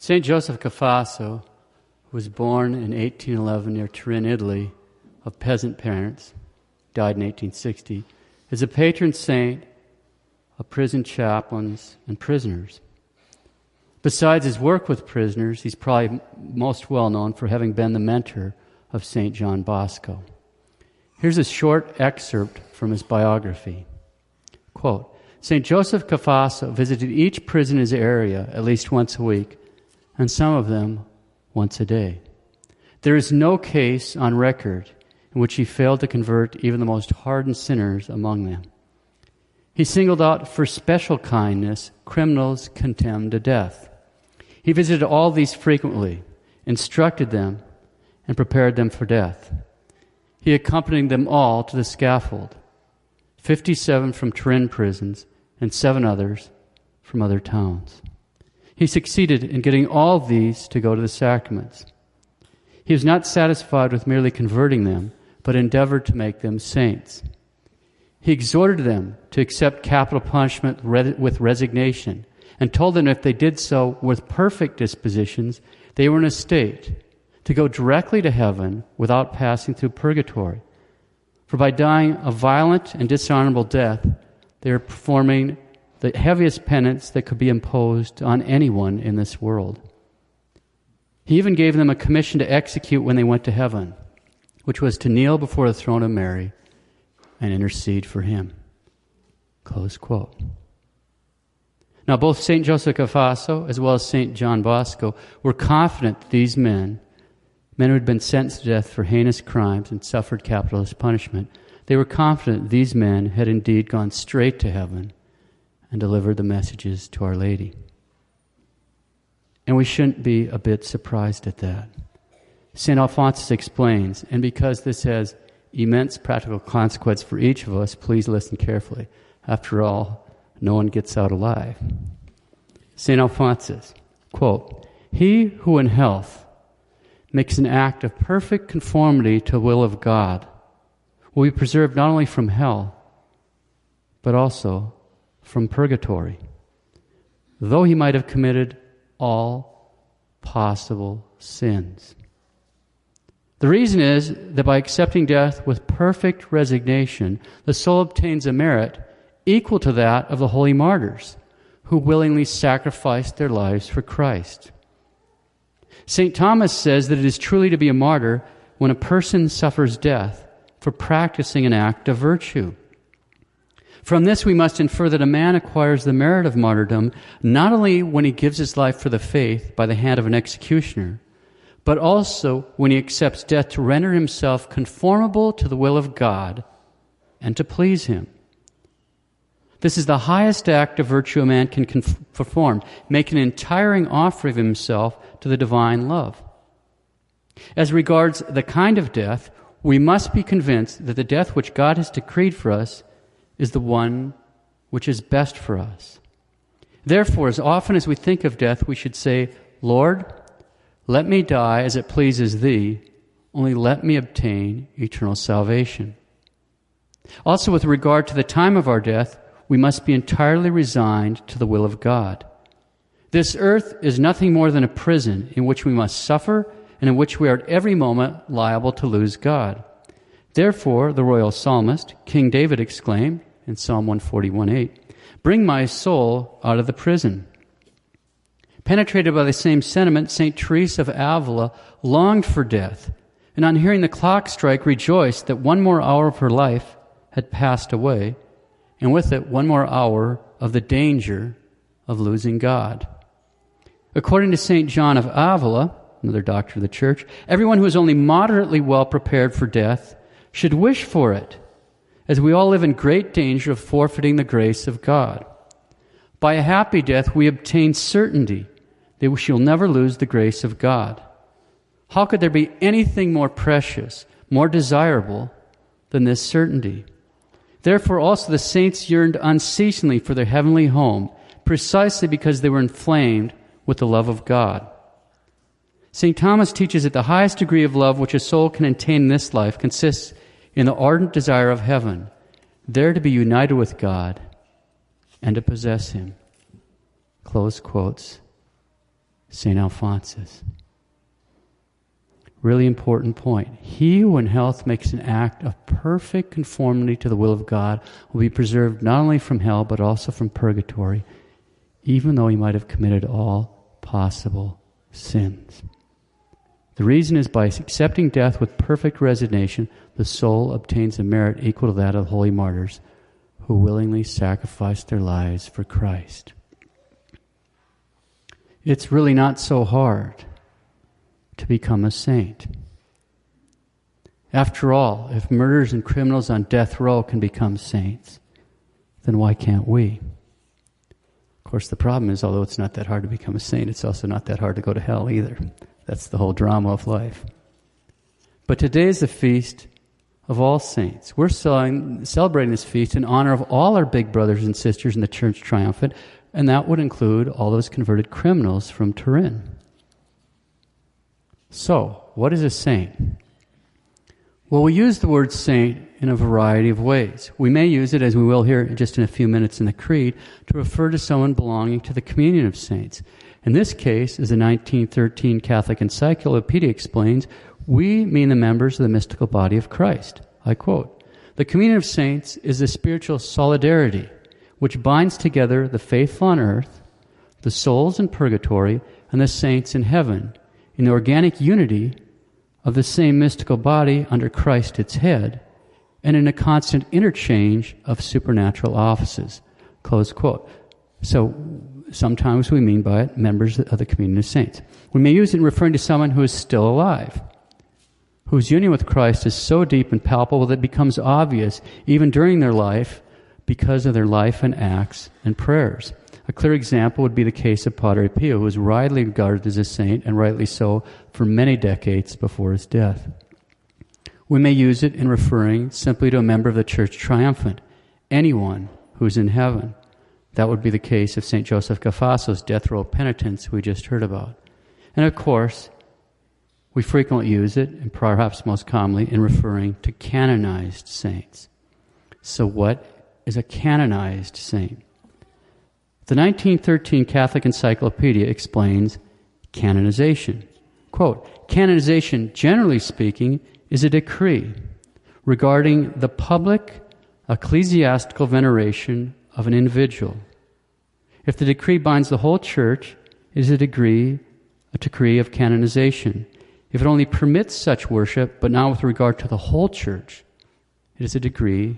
St. Joseph Cafasso, was born in 1811 near Turin, Italy, of peasant parents, died in 1860, is a patron saint of prison chaplains and prisoners. Besides his work with prisoners, he's probably most well known for having been the mentor of St. John Bosco. Here's a short excerpt from his biography. Quote, St. Joseph Cafasso visited each prison in his area at least once a week, and some of them once a day. There is no case on record in which he failed to convert even the most hardened sinners among them. He singled out for special kindness criminals condemned to death. He visited all these frequently, instructed them, and prepared them for death. He accompanied them all to the scaffold 57 from Turin prisons and seven others from other towns. He succeeded in getting all these to go to the sacraments. He was not satisfied with merely converting them, but endeavored to make them saints. He exhorted them to accept capital punishment with resignation and told them if they did so with perfect dispositions, they were in a state to go directly to heaven without passing through purgatory. For by dying a violent and dishonorable death, they are performing the heaviest penance that could be imposed on anyone in this world. He even gave them a commission to execute when they went to heaven, which was to kneel before the throne of Mary and intercede for him. Close quote. Now, both St. Joseph Cafasso as well as St. John Bosco were confident that these men, men who had been sentenced to death for heinous crimes and suffered capitalist punishment, they were confident these men had indeed gone straight to heaven and delivered the messages to Our Lady. And we shouldn't be a bit surprised at that. St. Alphonsus explains, and because this has immense practical consequence for each of us, please listen carefully. After all, no one gets out alive. St. Alphonsus, quote, He who in health makes an act of perfect conformity to the will of God will be preserved not only from hell, but also from purgatory, though he might have committed all possible sins. The reason is that by accepting death with perfect resignation, the soul obtains a merit equal to that of the holy martyrs who willingly sacrificed their lives for Christ. St. Thomas says that it is truly to be a martyr when a person suffers death for practicing an act of virtue. From this, we must infer that a man acquires the merit of martyrdom not only when he gives his life for the faith by the hand of an executioner, but also when he accepts death to render himself conformable to the will of God and to please him. This is the highest act of virtue a man can perform, make an entire offering of himself to the divine love. As regards the kind of death, we must be convinced that the death which God has decreed for us is the one which is best for us. Therefore, as often as we think of death, we should say, Lord, let me die as it pleases thee, only let me obtain eternal salvation. Also, with regard to the time of our death, we must be entirely resigned to the will of God. This earth is nothing more than a prison in which we must suffer and in which we are at every moment liable to lose God. Therefore, the royal psalmist, King David, exclaimed in Psalm 141:8, Bring my soul out of the prison. Penetrated by the same sentiment, St. Teresa of Avila longed for death, and on hearing the clock strike, rejoiced that one more hour of her life had passed away and with it one more hour of the danger of losing God. According to St. John of Avila, another doctor of the church, everyone who is only moderately well prepared for death should wish for it, as we all live in great danger of forfeiting the grace of God. By a happy death, we obtain certainty that we shall never lose the grace of God. How could there be anything more precious, more desirable than this certainty? Therefore, also the saints yearned unceasingly for their heavenly home, precisely because they were inflamed with the love of God. St. Thomas teaches that the highest degree of love which a soul can attain in this life consists in the ardent desire of heaven, there to be united with God and to possess Him. Close quotes. St. Alphonsus. Really important point. He who in health makes an act of perfect conformity to the will of God will be preserved not only from hell but also from purgatory, even though he might have committed all possible sins. The reason is by accepting death with perfect resignation, the soul obtains a merit equal to that of the holy martyrs who willingly sacrificed their lives for Christ. It's really not so hard to become a saint. After all, if murderers and criminals on death row can become saints, then why can't we? Of course, the problem is, although it's not that hard to become a saint, it's also not that hard to go to hell either. That's the whole drama of life. But today is the feast of all saints. We're celebrating this feast in honor of all our big brothers and sisters in the Church Triumphant, and that would include all those converted criminals from Turin. So, what is a saint? Well, we use the word saint in a variety of ways. We may use it, as we will here just in a few minutes in the Creed, to refer to someone belonging to the communion of saints. In this case, as the 1913 Catholic Encyclopedia explains, we mean the members of the mystical body of Christ. I quote The communion of saints is the spiritual solidarity which binds together the faithful on earth, the souls in purgatory, and the saints in heaven in the organic unity of the same mystical body under Christ its head, and in a constant interchange of supernatural offices. Close quote. So sometimes we mean by it members of the communion of saints. We may use it in referring to someone who is still alive, whose union with Christ is so deep and palpable that it becomes obvious even during their life because of their life and acts and prayers. A clear example would be the case of Padre Pio, who was widely regarded as a saint, and rightly so, for many decades before his death. We may use it in referring simply to a member of the Church Triumphant, anyone who's in heaven. That would be the case of St. Joseph Cafasso's death row penitents we just heard about. And of course, we frequently use it, and perhaps most commonly, in referring to canonized saints. So, what is a canonized saint? The 1913 Catholic Encyclopedia explains canonization. Quote, canonization, generally speaking, is a decree regarding the public ecclesiastical veneration of an individual. If the decree binds the whole church, it is a degree, a decree of canonization. If it only permits such worship, but not with regard to the whole church, it is a degree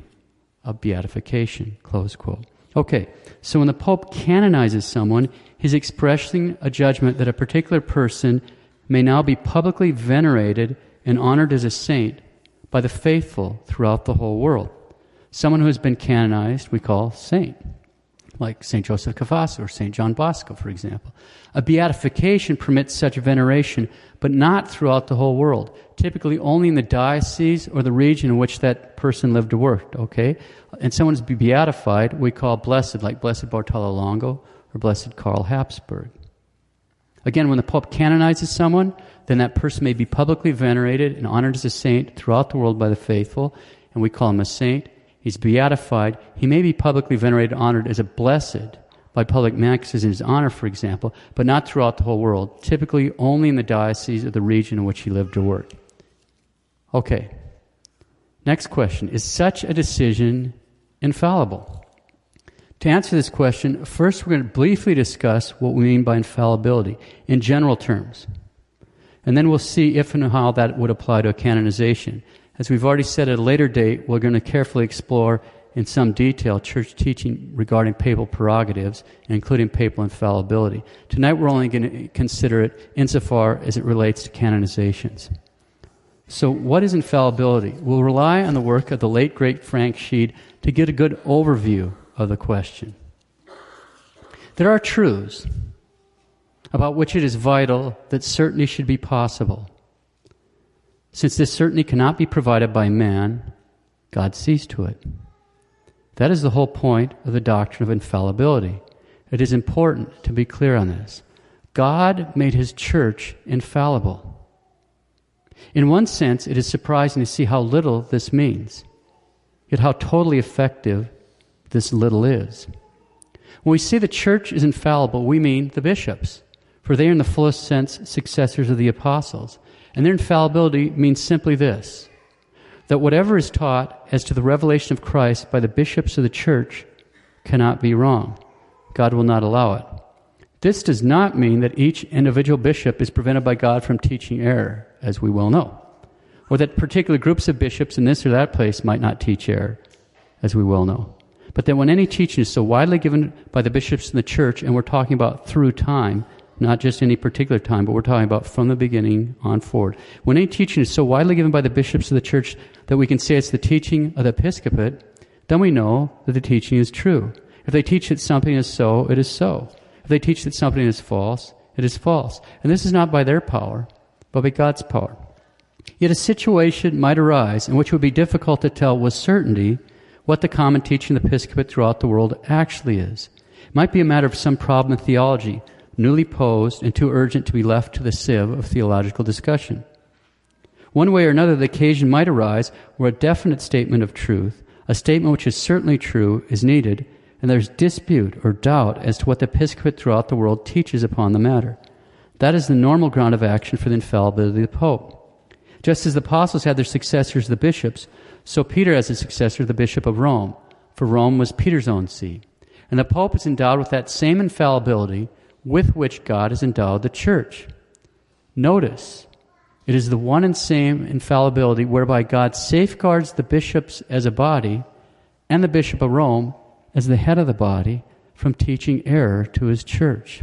of beatification. Close quote. Okay, so when the Pope canonizes someone, he's expressing a judgment that a particular person may now be publicly venerated and honored as a saint by the faithful throughout the whole world. Someone who has been canonized we call saint, like St. Joseph Cafasso or St. John Bosco, for example. A beatification permits such veneration, but not throughout the whole world. Typically only in the diocese or the region in which that person lived or worked, okay? And someone is beatified, we call blessed, like Blessed Bartolo Longo or Blessed Karl Habsburg. Again, when the Pope canonizes someone, then that person may be publicly venerated and honored as a saint throughout the world by the faithful, and we call him a saint. He's beatified. He may be publicly venerated honored as a blessed by public masses in his honor, for example, but not throughout the whole world, typically only in the diocese or the region in which he lived or worked. Okay. Next question Is such a decision infallible? To answer this question, first we're going to briefly discuss what we mean by infallibility in general terms. And then we'll see if and how that would apply to a canonization. As we've already said at a later date, we're going to carefully explore in some detail church teaching regarding papal prerogatives, including papal infallibility. Tonight we're only going to consider it insofar as it relates to canonizations. So, what is infallibility? We'll rely on the work of the late great Frank Sheed to get a good overview of the question. There are truths about which it is vital that certainty should be possible. Since this certainty cannot be provided by man, God sees to it. That is the whole point of the doctrine of infallibility. It is important to be clear on this. God made his church infallible. In one sense, it is surprising to see how little this means, yet how totally effective this little is. When we say the church is infallible, we mean the bishops. for they are in the fullest sense successors of the apostles. And their infallibility means simply this that whatever is taught as to the revelation of Christ by the bishops of the church cannot be wrong. God will not allow it. This does not mean that each individual bishop is prevented by God from teaching error, as we well know, or that particular groups of bishops in this or that place might not teach error, as we well know. But that when any teaching is so widely given by the bishops in the church, and we're talking about through time, not just any particular time, but we're talking about from the beginning on forward. When any teaching is so widely given by the bishops of the church that we can say it's the teaching of the episcopate, then we know that the teaching is true. If they teach that something is so, it is so. If they teach that something is false, it is false. And this is not by their power, but by God's power. Yet a situation might arise in which it would be difficult to tell with certainty what the common teaching of the episcopate throughout the world actually is. It might be a matter of some problem in theology newly posed and too urgent to be left to the sieve of theological discussion. One way or another, the occasion might arise where a definite statement of truth, a statement which is certainly true, is needed, and there's dispute or doubt as to what the episcopate throughout the world teaches upon the matter. That is the normal ground of action for the infallibility of the Pope. Just as the apostles had their successors, the bishops, so Peter has a successor, the Bishop of Rome, for Rome was Peter's own see. And the Pope is endowed with that same infallibility with which God has endowed the church. Notice, it is the one and same infallibility whereby God safeguards the bishops as a body and the Bishop of Rome as the head of the body from teaching error to his church.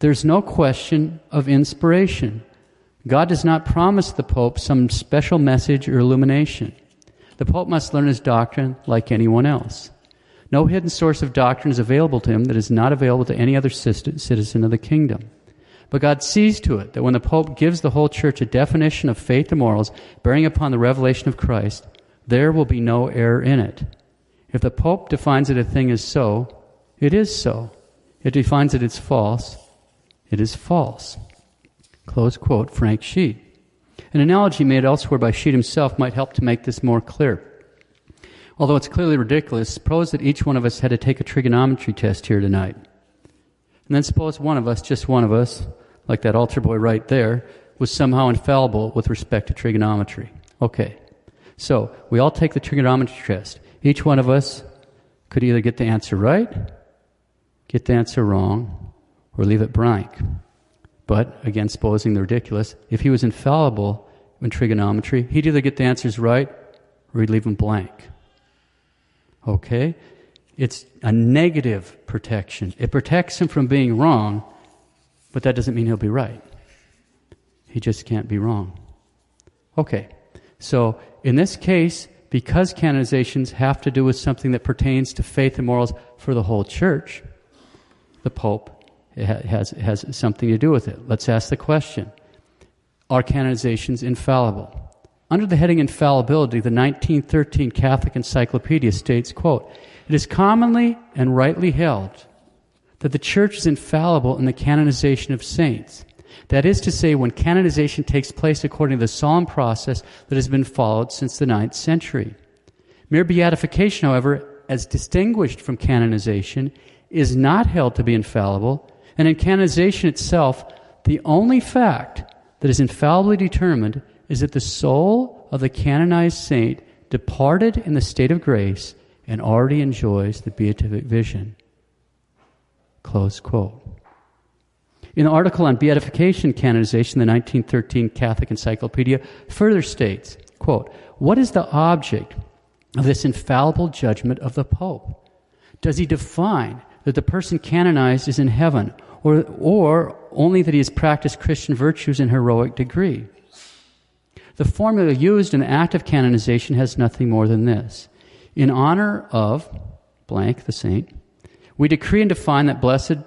There's no question of inspiration. God does not promise the Pope some special message or illumination. The Pope must learn his doctrine like anyone else. No hidden source of doctrine is available to him that is not available to any other citizen of the kingdom. But God sees to it that when the Pope gives the whole church a definition of faith and morals bearing upon the revelation of Christ, there will be no error in it. If the Pope defines that a thing is so, it is so. If he defines that it's false, it is false. Close quote, Frank Sheed. An analogy made elsewhere by Sheed himself might help to make this more clear. Although it's clearly ridiculous, suppose that each one of us had to take a trigonometry test here tonight. And then suppose one of us, just one of us, like that altar boy right there, was somehow infallible with respect to trigonometry. Okay. So, we all take the trigonometry test. Each one of us could either get the answer right, get the answer wrong, or leave it blank. But, again, supposing the ridiculous, if he was infallible in trigonometry, he'd either get the answers right or he'd leave them blank. Okay? It's a negative protection. It protects him from being wrong, but that doesn't mean he'll be right. He just can't be wrong. Okay. So, in this case, because canonizations have to do with something that pertains to faith and morals for the whole church, the Pope has, has something to do with it. Let's ask the question Are canonizations infallible? Under the heading Infallibility, the 1913 Catholic Encyclopedia states, quote, It is commonly and rightly held that the Church is infallible in the canonization of saints. That is to say, when canonization takes place according to the solemn process that has been followed since the ninth century. Mere beatification, however, as distinguished from canonization, is not held to be infallible, and in canonization itself, the only fact that is infallibly determined is that the soul of the canonized saint departed in the state of grace and already enjoys the beatific vision. Close quote. In the article on beatification canonization, the 1913 Catholic Encyclopedia further states, quote, What is the object of this infallible judgment of the Pope? Does he define that the person canonized is in heaven, or, or only that he has practiced Christian virtues in heroic degree? The formula used in the act of canonization has nothing more than this. In honor of blank, the saint, we decree and define that blessed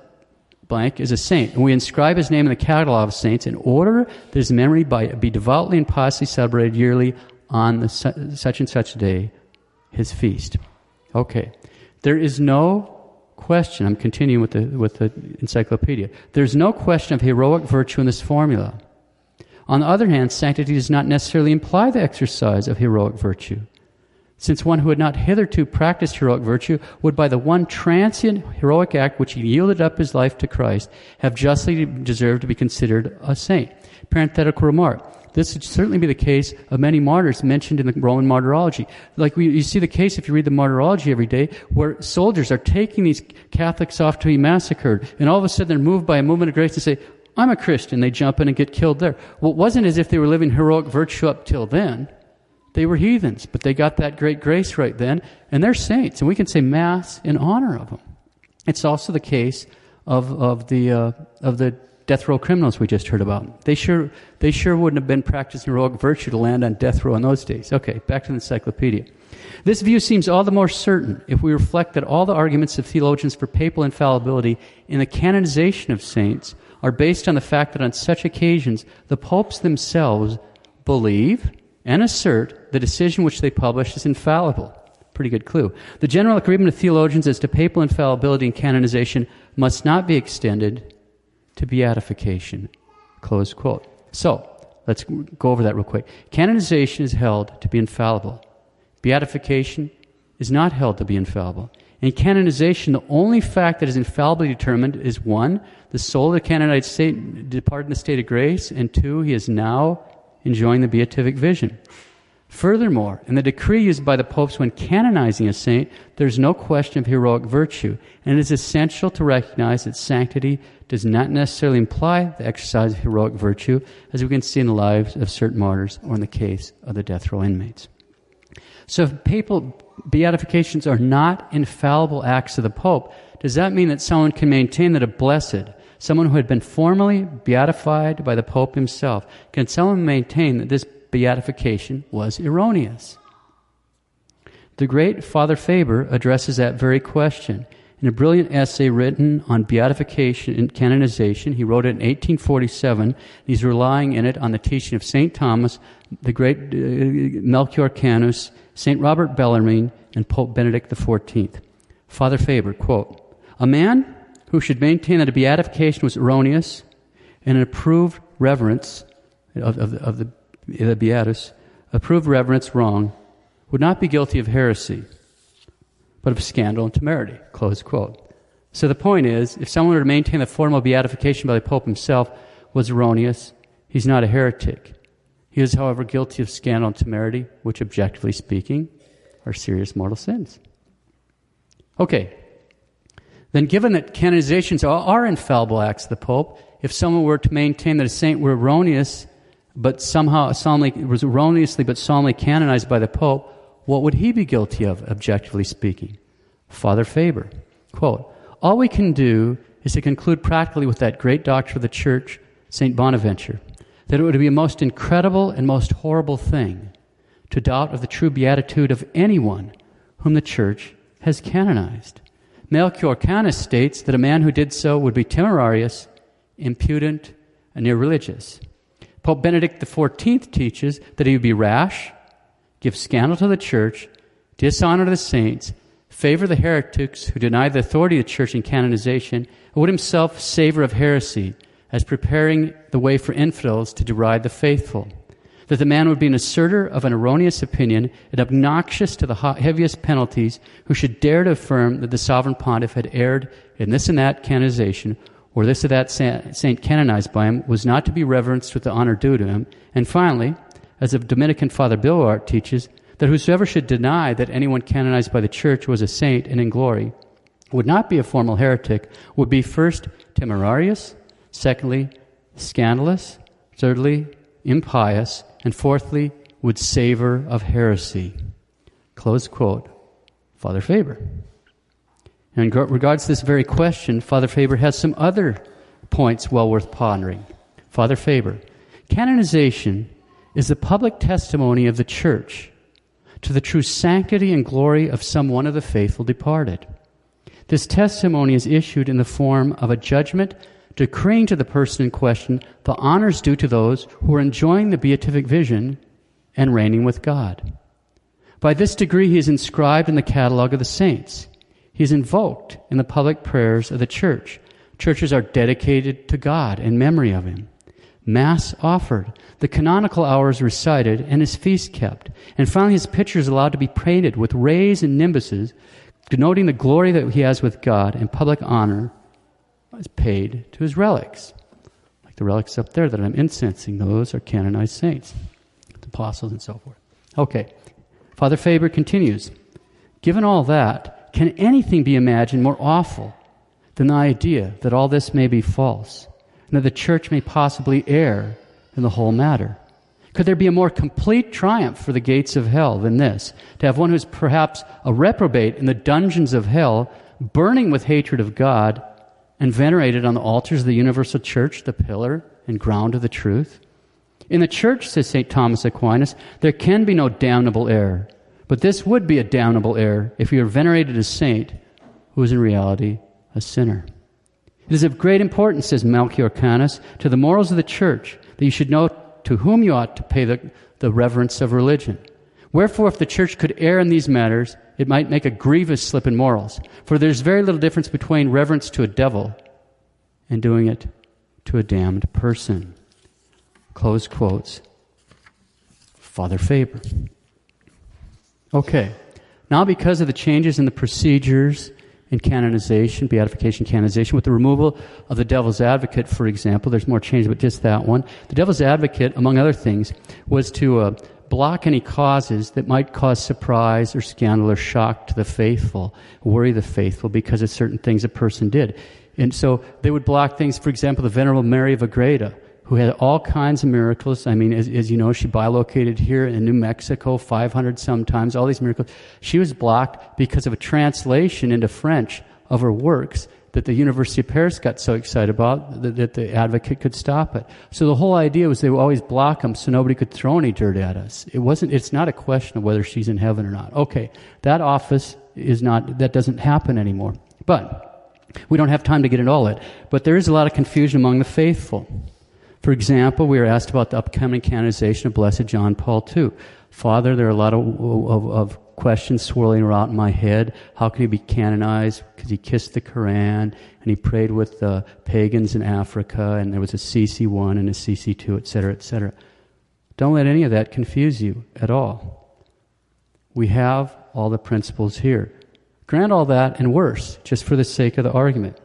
blank is a saint, and we inscribe his name in the catalog of saints in order that his memory be devoutly and piously celebrated yearly on the such and such day, his feast. Okay. There is no question, I'm continuing with the, with the encyclopedia. There's no question of heroic virtue in this formula. On the other hand, sanctity does not necessarily imply the exercise of heroic virtue. since one who had not hitherto practiced heroic virtue would by the one transient heroic act which he yielded up his life to Christ have justly deserved to be considered a saint. Parenthetical remark. This would certainly be the case of many martyrs mentioned in the Roman martyrology. Like we, you see the case if you read the martyrology every day, where soldiers are taking these Catholics off to be massacred, and all of a sudden they're moved by a movement of grace to say, I'm a Christian. They jump in and get killed there. Well, it wasn't as if they were living heroic virtue up till then. They were heathens, but they got that great grace right then, and they're saints, and we can say Mass in honor of them. It's also the case of, of, the, uh, of the death row criminals we just heard about. They sure, they sure wouldn't have been practicing heroic virtue to land on death row in those days. Okay, back to the encyclopedia. This view seems all the more certain if we reflect that all the arguments of theologians for papal infallibility in the canonization of saints are based on the fact that on such occasions the popes themselves believe and assert the decision which they publish is infallible. Pretty good clue. The general agreement of theologians as to papal infallibility and canonization must not be extended to beatification. Close quote. So, let's go over that real quick. Canonization is held to be infallible. Beatification is not held to be infallible. In canonization, the only fact that is infallibly determined is one, the soul of the canonized saint departed in the state of grace, and two, he is now enjoying the beatific vision. Furthermore, in the decree used by the popes when canonizing a saint, there's no question of heroic virtue, and it is essential to recognize that sanctity does not necessarily imply the exercise of heroic virtue, as we can see in the lives of certain martyrs or in the case of the death row inmates. So if papal beatifications are not infallible acts of the Pope, does that mean that someone can maintain that a blessed, someone who had been formally beatified by the Pope himself, can someone maintain that this beatification was erroneous? The great Father Faber addresses that very question. In a brilliant essay written on beatification and canonization, he wrote it in 1847. He's relying in it on the teaching of St. Thomas, the great uh, Melchior Canus, St. Robert Bellarmine, and Pope Benedict XIV. Father Faber, quote, A man who should maintain that a beatification was erroneous and an approved reverence of, of, of the, the beatus, approved reverence wrong, would not be guilty of heresy, but of scandal and temerity. Close quote. So the point is, if someone were to maintain the formal beatification by the Pope himself was erroneous, he's not a heretic. He is, however, guilty of scandal and temerity, which, objectively speaking, are serious mortal sins. Okay, then given that canonizations are, are infallible acts of the Pope, if someone were to maintain that a saint were erroneous, but somehow solemnly, was erroneously but solemnly canonized by the Pope, what would he be guilty of, objectively speaking? Father Faber, quote, All we can do is to conclude practically with that great doctor of the Church, St. Bonaventure, that it would be a most incredible and most horrible thing to doubt of the true beatitude of anyone whom the Church has canonized. Melchior Canus states that a man who did so would be temerarious, impudent, and irreligious. Pope Benedict XIV teaches that he would be rash, give scandal to the church, dishonor the saints, favor the heretics who deny the authority of the church in canonization, and would himself savor of heresy as preparing the way for infidels to deride the faithful that the man would be an asserter of an erroneous opinion and obnoxious to the heaviest penalties who should dare to affirm that the sovereign pontiff had erred in this and that canonization or this or that saint canonized by him was not to be reverenced with the honor due to him. And finally, as the Dominican Father Billuart teaches, that whosoever should deny that anyone canonized by the church was a saint and in glory would not be a formal heretic, would be first temerarious, secondly, scandalous, thirdly, impious, and fourthly, would savor of heresy. Close quote. Father Faber. And in regards to this very question, Father Faber has some other points well worth pondering. Father Faber, canonization is the public testimony of the church to the true sanctity and glory of some one of the faithful departed. This testimony is issued in the form of a judgment decreeing to the person in question the honors due to those who are enjoying the beatific vision and reigning with God. By this degree, he is inscribed in the catalogue of the saints. He is invoked in the public prayers of the church. Churches are dedicated to God in memory of him. Mass offered, the canonical hours recited, and his feast kept. And finally, his picture is allowed to be painted with rays and nimbuses, denoting the glory that he has with God, and public honor is paid to his relics. Like the relics up there that I'm incensing, those are canonized saints, apostles, and so forth. Okay, Father Faber continues Given all that, can anything be imagined more awful than the idea that all this may be false? and that the church may possibly err in the whole matter. Could there be a more complete triumph for the gates of hell than this? To have one who is perhaps a reprobate in the dungeons of hell, burning with hatred of God, and venerated on the altars of the universal church, the pillar and ground of the truth? In the church, says St. Thomas Aquinas, there can be no damnable error. But this would be a damnable error if you are venerated as saint who is in reality a sinner. It is of great importance, says Melchior Canus, to the morals of the church that you should know to whom you ought to pay the, the reverence of religion. Wherefore, if the church could err in these matters, it might make a grievous slip in morals. For there's very little difference between reverence to a devil and doing it to a damned person. Close quotes. Father Faber. Okay. Now, because of the changes in the procedures in canonization, beatification, canonization, with the removal of the devil's advocate, for example. There's more change, but just that one. The devil's advocate, among other things, was to uh, block any causes that might cause surprise or scandal or shock to the faithful, worry the faithful because of certain things a person did. And so they would block things, for example, the Venerable Mary of Agreda, who had all kinds of miracles. I mean, as, as, you know, she bilocated here in New Mexico 500 sometimes, all these miracles. She was blocked because of a translation into French of her works that the University of Paris got so excited about that, that the advocate could stop it. So the whole idea was they would always block them so nobody could throw any dirt at us. It wasn't, it's not a question of whether she's in heaven or not. Okay, that office is not, that doesn't happen anymore. But we don't have time to get into all that. But there is a lot of confusion among the faithful. For example, we were asked about the upcoming canonization of Blessed John Paul II. Father, there are a lot of, of, of questions swirling around in my head. How can he be canonized? Because he kissed the Quran and he prayed with the pagans in Africa, and there was Assisi 1 and Assisi 2, etc., etc. Don't let any of that confuse you at all. We have all the principles here. Grant all that and worse, just for the sake of the argument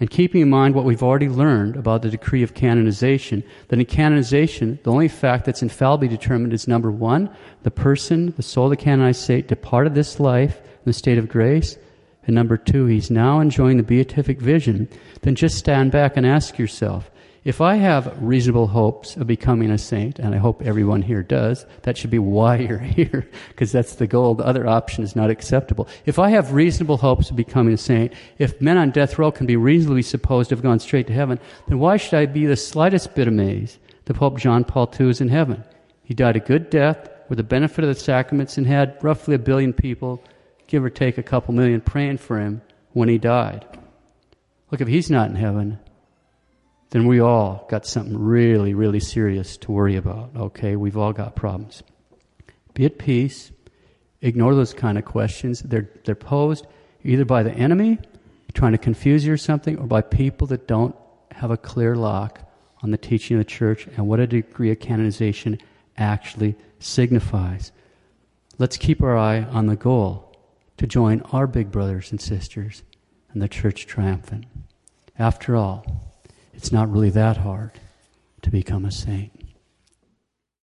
and keeping in mind what we've already learned about the decree of canonization, that in canonization, the only fact that's infallibly determined is number one, the person, the soul of the canonized saint, departed this life in the state of grace, and number two, he's now enjoying the beatific vision, then just stand back and ask yourself, if I have reasonable hopes of becoming a saint, and I hope everyone here does, that should be why you're here, because that's the goal. The other option is not acceptable. If I have reasonable hopes of becoming a saint, if men on death row can be reasonably supposed to have gone straight to heaven, then why should I be the slightest bit amazed that Pope John Paul II is in heaven? He died a good death with the benefit of the sacraments and had roughly a billion people, give or take a couple million, praying for him when he died. Look, if he's not in heaven, then we all got something really, really serious to worry about. Okay, we've all got problems. Be at peace. Ignore those kind of questions. They're, they're posed either by the enemy trying to confuse you or something, or by people that don't have a clear lock on the teaching of the church and what a degree of canonization actually signifies. Let's keep our eye on the goal to join our big brothers and sisters in the church triumphant. After all, it's not really that hard to become a saint.